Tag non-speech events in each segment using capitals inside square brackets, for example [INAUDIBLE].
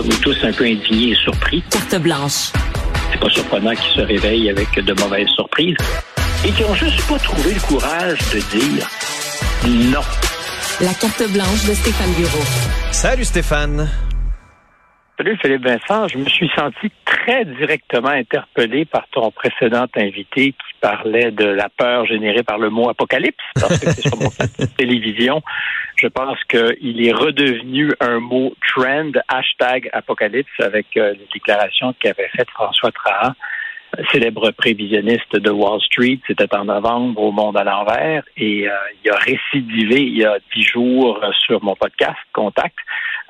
On est tous un peu indignés et surpris. Carte blanche. C'est pas surprenant qu'ils se réveillent avec de mauvaises surprises et qui ont juste pas trouvé le courage de dire non. La carte blanche de Stéphane Bureau. Salut Stéphane. Salut Philippe Vincent, je me suis senti très directement interpellé par ton précédent invité qui parlait de la peur générée par le mot apocalypse, parce que c'est sur mon télévision. Je pense qu'il est redevenu un mot trend, hashtag apocalypse, avec euh, les déclarations qu'avait faites François Trahan célèbre prévisionniste de Wall Street. C'était en novembre au Monde à l'envers et euh, il a récidivé il y a dix jours sur mon podcast Contact,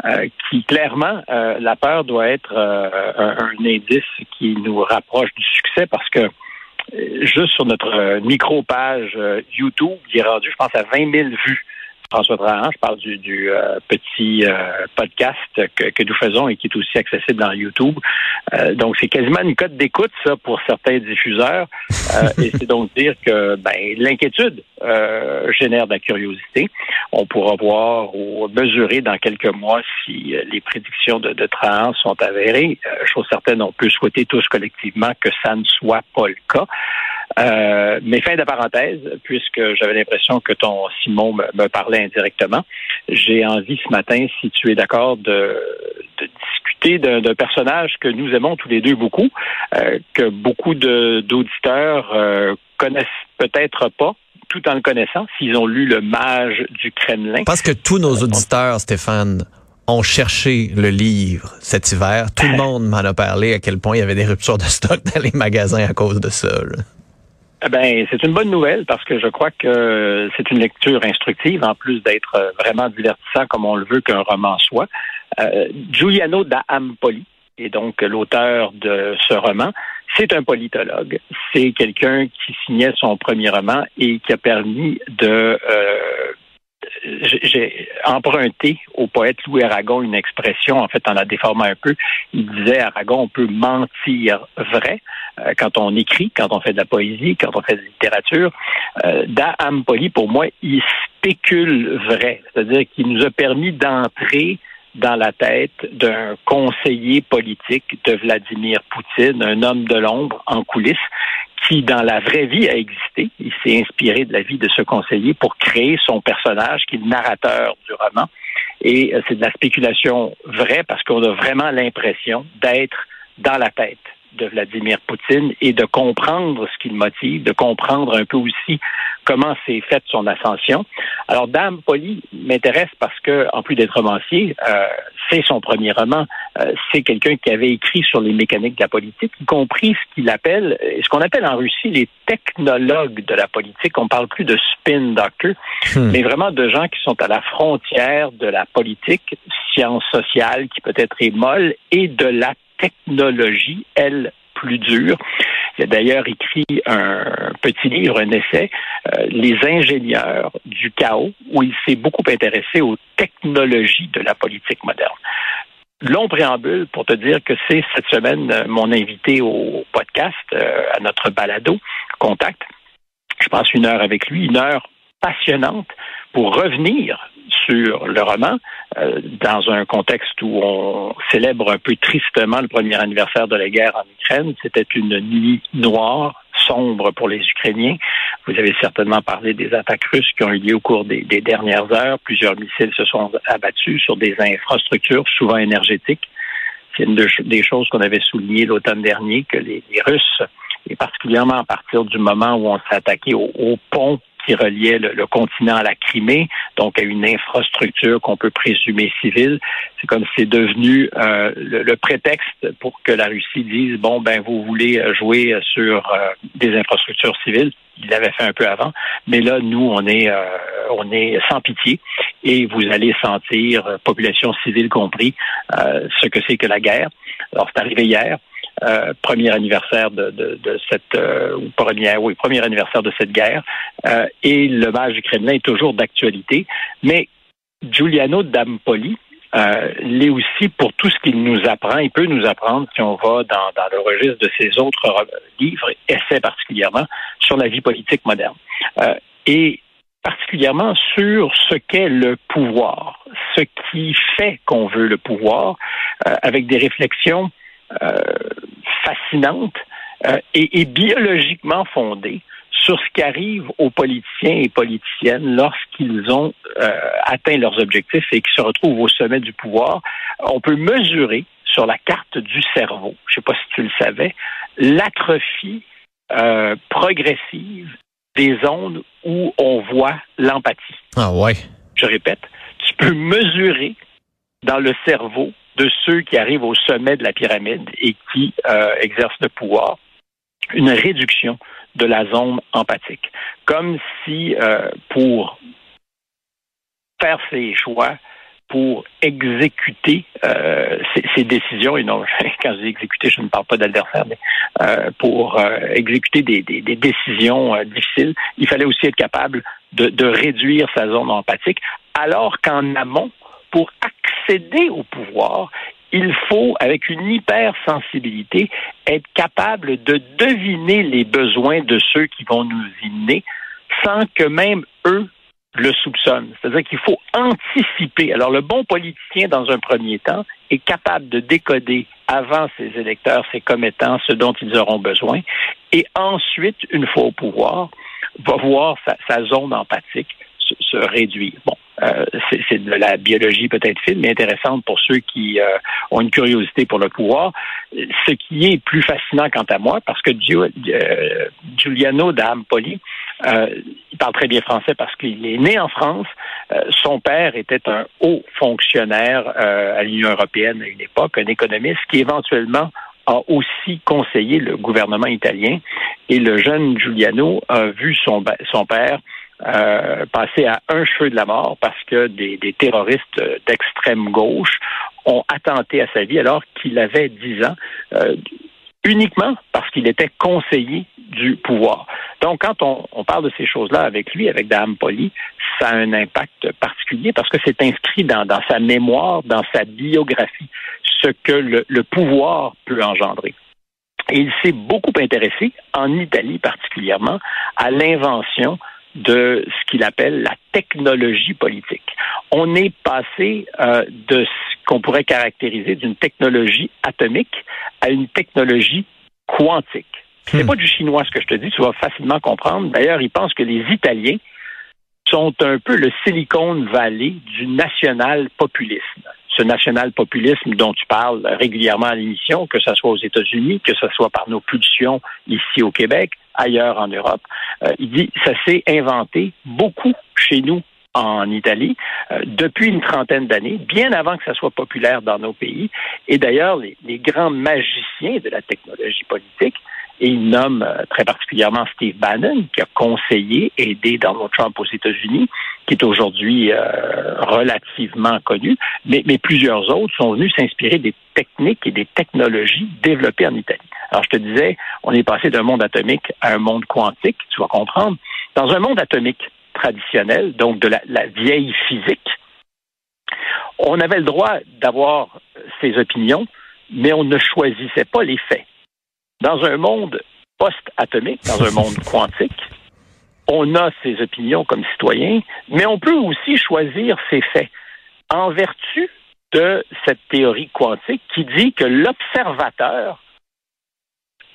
euh, qui clairement euh, la peur doit être un, un, indice qui nous rapproche du succès parce que juste sur notre micro page YouTube, il est rendu, je pense, à 20 000 vues. François Trahan, je parle du, euh, petit euh, podcast que, que, nous faisons et qui est aussi accessible dans YouTube. Euh, donc, c'est quasiment une cote d'écoute, ça, pour certains diffuseurs. et c'est donc dire que ben, l'inquiétude génère de la curiosité. On pourra voir ou mesurer dans quelques mois si les prédictions de, de Trahan sont avérées. chose certaine, on peut souhaiter tous collectivement que ça ne soit pas le cas. Euh, mais fin de parenthèse, puisque j'avais l'impression que ton Simon me, parlait indirectement, j'ai envie ce matin, si tu es d'accord, de, discuter d'un personnage que nous aimons tous les deux beaucoup, euh, que beaucoup d'auditeurs euh, connaissent peut-être pas, tout en le connaissant, s'ils ont lu Le Mage du Kremlin. Parce que tous nos auditeurs, Stéphane, ont cherché le livre cet hiver. Tout le monde m'en a parlé à quel point il y avait des ruptures de stock dans les magasins à cause de ça. Eh ben, c'est une bonne nouvelle parce que je crois que c'est une lecture instructive en plus d'être euh, vraiment divertissant comme on le veut qu'un roman soit. Euh, Giuliano da Ampoli est donc l'auteur de ce roman. C'est un politologue. C'est quelqu'un qui signait son premier roman et qui a permis de euh, j'ai emprunté au poète Louis Aragon une expression, en fait, en la déformant un peu. Il disait, Aragon, on peut mentir vrai euh, quand on écrit, quand on fait de la poésie, quand on fait de la littérature. Euh, da Ampoli, pour moi, il spécule vrai. C'est-à-dire qu'il nous a permis d'entrer dans la tête d'un conseiller politique de Vladimir Poutine, un homme de l'ombre en coulisses, qui, dans la vraie vie, a existé. Il s'est inspiré de la vie de ce conseiller pour créer son personnage, qui est le narrateur du roman. Et euh, c'est de la spéculation vraie parce qu'on a vraiment l'impression d'être dans la tête de Vladimir Poutine et de comprendre ce qu'il motive, de comprendre un peu aussi comment s'est faite son ascension. Alors, Dame Poli m'intéresse parce que, en plus d'être romancier, euh, c'est son premier roman. Euh, c'est quelqu'un qui avait écrit sur les mécaniques de la politique, y compris ce qu'il appelle, ce qu'on appelle en Russie les technologues de la politique. On parle plus de spin doctor, hmm. mais vraiment de gens qui sont à la frontière de la politique, science sociale qui peut-être est molle, et de la technologie, elle, plus dure. Il a d'ailleurs écrit un petit livre, un essai, euh, Les ingénieurs du chaos, où il s'est beaucoup intéressé aux technologies de la politique moderne. Long préambule pour te dire que c'est cette semaine euh, mon invité au podcast, euh, à notre balado, Contact. Je passe une heure avec lui, une heure passionnante pour revenir le roman euh, dans un contexte où on célèbre un peu tristement le premier anniversaire de la guerre en Ukraine. C'était une nuit noire, sombre pour les Ukrainiens. Vous avez certainement parlé des attaques russes qui ont eu lieu au cours des, dernières heures. Plusieurs missiles se sont abattus sur des infrastructures, souvent énergétiques. C'est une des choses qu'on avait soulignées l'automne dernier, que les, Russes, et particulièrement à partir du moment où on s'est attaqué au, au pont qui reliait le, continent à la Crimée, donc à une infrastructure qu'on peut présumer civile. C'est comme c'est devenu euh, le, prétexte pour que la Russie dise bon ben vous voulez jouer sur des infrastructures civiles. Il l'avait fait un peu avant, mais là nous on est on est sans pitié et vous allez sentir population civile compris ce que c'est que la guerre. Alors c'est arrivé hier. Euh, premier anniversaire de, de, de cette euh, premier, oui, premier anniversaire de cette guerre. Euh, et le du Kremlin est toujours d'actualité. Mais Giuliano Dampoli, euh, l'est aussi pour tout ce qu'il nous apprend. Il peut nous apprendre, si on va dans, dans le registre de ses autres livres, essais particulièrement, sur la vie politique moderne. Euh, et particulièrement sur ce qu'est le pouvoir, ce qui fait qu'on veut le pouvoir, euh, avec des réflexions fascinante euh, et, biologiquement fondée sur ce qui arrive aux politiciens et politiciennes lorsqu'ils ont euh, atteint leurs objectifs et qui se retrouvent au sommet du pouvoir. On peut mesurer sur la carte du cerveau, je ne sais pas si tu le savais, l'atrophie progressive des zones où on voit l'empathie. Ah ouais. Je répète, tu peux mesurer dans le cerveau de ceux qui arrivent au sommet de la pyramide et qui euh, exercent le pouvoir, une réduction de la zone empathique. Comme si euh, pour faire ses choix, pour exécuter euh, ces, décisions, et non, [LAUGHS] quand je dis exécuter, je ne parle pas d'adversaire, mais pour exécuter des, décisions difficiles, il fallait aussi être capable de, de réduire sa zone empathique, alors qu'en amont, pour accéder au pouvoir, il faut, avec une hypersensibilité, être capable de deviner les besoins de ceux qui vont nous inner sans que même eux le soupçonnent. C'est-à-dire qu'il faut anticiper. Alors, le bon politicien, dans un premier temps, est capable de décoder avant ses électeurs, ses commettants, ce dont ils auront besoin, et ensuite, une fois au pouvoir, va voir sa, zone empathique se, se réduire. Bon, euh, c'est de la biologie peut-être fine, mais intéressante pour ceux qui euh, ont une curiosité pour le pouvoir. Ce qui est plus fascinant quant à moi, parce que euh, Giuliano d'Ampoli, il parle très bien français parce qu'il est né en France. son père était un haut fonctionnaire à l'Union européenne à une époque, un économiste qui éventuellement a aussi conseillé le gouvernement italien. Et le jeune Giuliano a vu son, son père euh, passé à un cheveu de la mort parce que des, terroristes d'extrême gauche ont attenté à sa vie alors qu'il avait 10 ans. Euh, uniquement parce qu'il était conseiller du pouvoir. Donc, quand on, parle de ces choses-là avec lui, avec Dame Poli, ça a un impact particulier parce que c'est inscrit dans, sa mémoire, dans sa biographie, ce que le pouvoir peut engendrer. Et il s'est beaucoup intéressé, en Italie particulièrement, à l'invention de ce qu'il appelle la technologie politique. On est passé euh, de ce qu'on pourrait caractériser d'une technologie atomique à une technologie quantique. C'est hmm. pas du chinois ce que je te dis, tu vas facilement comprendre. D'ailleurs, ils pensent que les Italiens sont un peu le Silicon Valley du national populisme ce national-populisme dont tu parles régulièrement à l'émission, que ce soit aux États-Unis, que ce soit par nos pulsions ici au Québec, ailleurs en Europe. Euh, il dit ça s'est inventé beaucoup chez nous en Italie euh, depuis une trentaine d'années, bien avant que ça soit populaire dans nos pays. Et d'ailleurs, les, les grands magiciens de la technologie politique et il nomme euh, très particulièrement Steve Bannon, qui a conseillé, aidé Donald Trump aux États-Unis, qui est aujourd'hui euh, relativement connu, mais, mais plusieurs autres sont venus s'inspirer des techniques et des technologies développées en Italie. Alors, je te disais, on est passé d'un monde atomique à un monde quantique, tu vas comprendre. Dans un monde atomique traditionnel, donc de la, la vieille physique, on avait le droit d'avoir ses opinions, mais on ne choisissait pas les faits. Dans un monde post-atomique, dans un monde [LAUGHS] quantique, on a ses opinions comme citoyen, mais on peut aussi choisir ses faits. En vertu de cette théorie quantique qui dit que l'observateur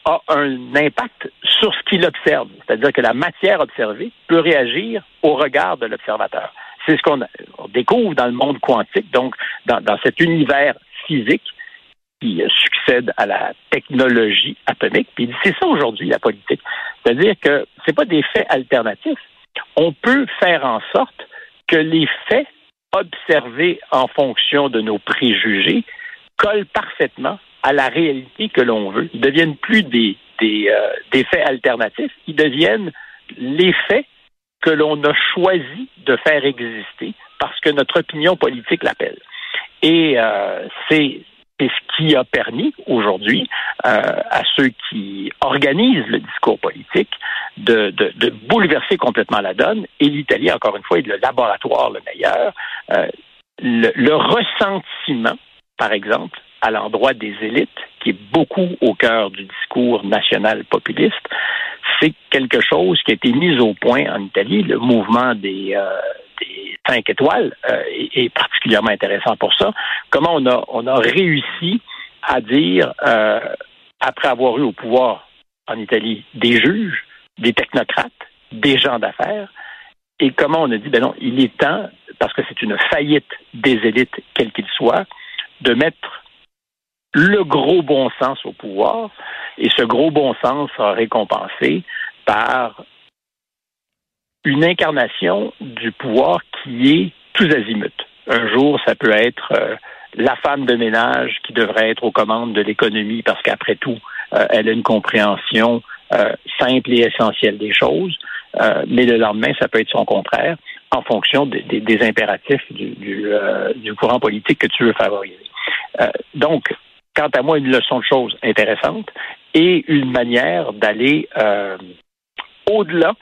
a un impact sur ce qu'il observe, c'est-à-dire que la matière observée peut réagir au regard de l'observateur. C'est ce qu'on découvre dans le monde quantique, donc dans cet univers physique qui succède à la technologie atomique. Puis c'est ça aujourd'hui la politique. C'est-à-dire que c'est pas des faits alternatifs, on peut faire en sorte que les faits observés en fonction de nos préjugés collent parfaitement à la réalité que l'on veut. Ils deviennent plus des, des, euh, des faits alternatifs, ils deviennent les faits que l'on a choisi de faire exister parce que notre opinion politique l'appelle. Et euh, c'est ce qui a permis aujourd'hui euh, à ceux qui organisent le discours politique de, de, de, bouleverser complètement la donne. Et l'Italie, encore une fois, est le laboratoire le meilleur. Euh, le, le ressentiment, par exemple, à l'endroit des élites, qui est beaucoup au cœur du discours national populiste, c'est quelque chose qui a été mis au point en Italie. Le mouvement des, euh, cinq étoiles euh, est, est, particulièrement intéressant pour ça. Comment on a, on a réussi à dire, euh, après avoir eu au pouvoir en Italie des juges, des technocrates, des gens d'affaires, et comment on a dit, ben non, il est temps, parce que c'est une faillite des élites, quelles qu'ils soient, de mettre le gros bon sens au pouvoir, et ce gros bon sens sera récompensé par une incarnation du pouvoir qui est tous azimuts. Un jour, ça peut être euh, la femme de ménage qui devrait être aux commandes de l'économie parce qu'après tout, euh, elle a une compréhension euh, simple et essentielle des choses. mais le lendemain, ça peut être son contraire en fonction des, des, impératifs du, du, du, courant politique que tu veux favoriser. donc, quant à moi, une leçon de choses intéressante et une manière d'aller au-delà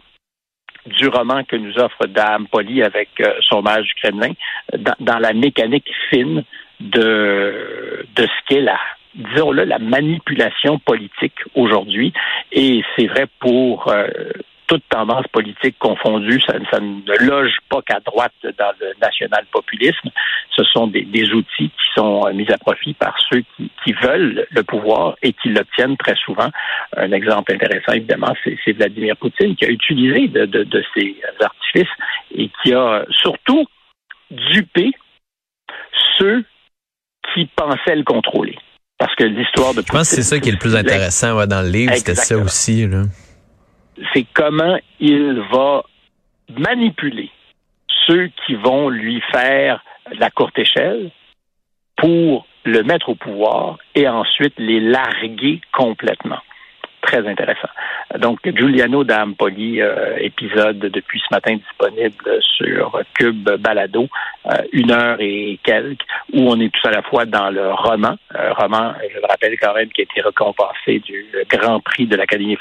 du roman que nous offre Dame Poli avec euh, son mage du Kremlin, dans, dans, la mécanique fine de, de ce qu'est la, disons-le, la manipulation politique aujourd'hui. Et c'est vrai pour euh, toute tendance politique confondue, ça, ça ne loge pas qu'à droite dans le national-populisme. Ce sont des, des, outils qui sont euh, mis à profit par ceux qui, qui veulent le pouvoir et qui l'obtiennent très souvent. Un exemple intéressant, évidemment, c'est Vladimir Poutine qui a utilisé de, de, de ces artifices et qui a surtout dupé ceux qui pensaient le contrôler. Parce que l'histoire de Poutine... Je pense que c'est ça qui est le plus intéressant ouais, dans le livre, c'était ça aussi. Là c'est comment il va manipuler ceux qui vont lui faire la courte échelle pour le mettre au pouvoir et ensuite les larguer complètement. Très intéressant. Donc, Giuliano d'Ampoli, euh, épisode depuis ce matin disponible sur Cube Balado, euh, une heure et quelques, où on est tout à la fois dans le roman, euh, roman, je le rappelle quand même, qui a été récompensé du Grand Prix de l'Académie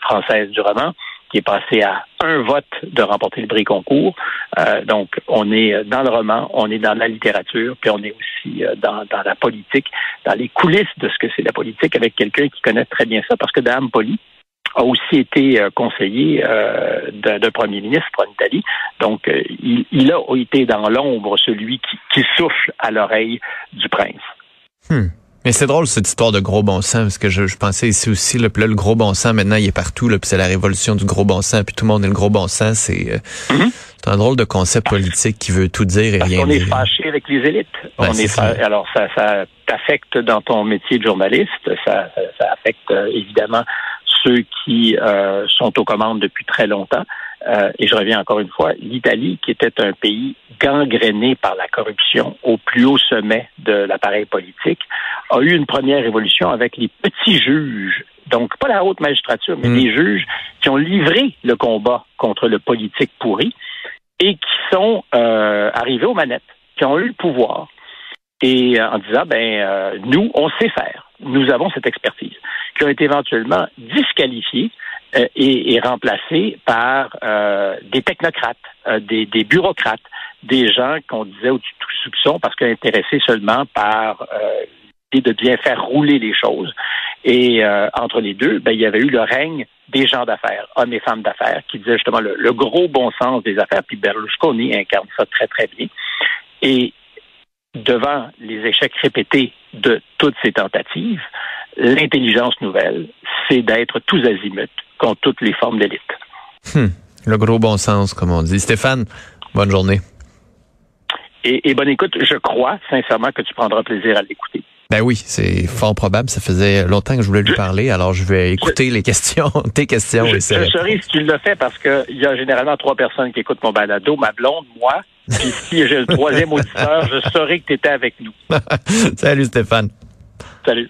française du roman, qui est passé à un vote de remporter le prix concours. Euh, donc, on est dans le roman, on est dans la littérature, puis on est aussi euh, dans, la politique, dans les coulisses de ce que c'est la politique, avec quelqu'un qui connaît très bien ça, parce que Dame Poli a aussi été euh, conseiller euh, d'un premier ministre en Italie. Donc, euh, il, a été dans l'ombre celui qui, qui, souffle à l'oreille du prince. Hmm. Mais c'est drôle cette histoire de gros bon sens parce que je, je pensais ici aussi là, puis là le gros bon sens maintenant il est partout là, puis c'est la révolution du gros bon sens puis tout le monde est le gros bon sens c'est euh, mm -hmm. c'est un drôle de concept politique qui veut tout dire et Parce rien on dire. On est fâché avec les élites. Ben, on est, alors ça ça t'affecte dans ton métier de journaliste, ça ça, ça affecte euh, évidemment ceux qui euh, sont aux commandes depuis très longtemps. Euh, et je reviens encore une fois, l'Italie, qui était un pays gangréné par la corruption au plus haut sommet de l'appareil politique, a eu une première évolution avec les petits juges, donc pas la haute magistrature, mais mm. les juges qui ont livré le combat contre le politique pourri et qui sont euh, arrivés aux manettes, qui ont eu le pouvoir, et euh, en disant, ben, nous, on sait faire, nous avons cette expertise, qui ont été éventuellement disqualifiés euh, et, et, remplacés par euh, des technocrates, euh, des, des, bureaucrates, des gens qu'on disait au-dessus de tout soupçon parce qu'intéressés seulement par l'idée de bien faire rouler les choses. Et entre les deux, ben, il y avait eu le règne des gens d'affaires, hommes et femmes d'affaires, qui disaient justement le, le, gros bon sens des affaires, puis Berlusconi incarne ça très, très bien. Et devant les échecs répétés de toutes ces tentatives, l'intelligence nouvelle, c'est d'être tous azimuts contre toutes les formes d'élite. Hum, le gros bon sens, comme on dit. Stéphane, bonne journée. Et, et bonne écoute, je crois sincèrement que tu prendras plaisir à l'écouter. Ben oui, c'est fort probable. Ça faisait longtemps que je voulais lui parler, alors je vais écouter les questions, [LAUGHS] tes questions. Je, je si tu le fais parce qu'il y a généralement trois personnes qui écoutent mon balado, ma blonde, moi, puis si j'ai le troisième [LAUGHS] auditeur, je saurai que tu étais avec nous. [LAUGHS] Salut Stéphane. Salut.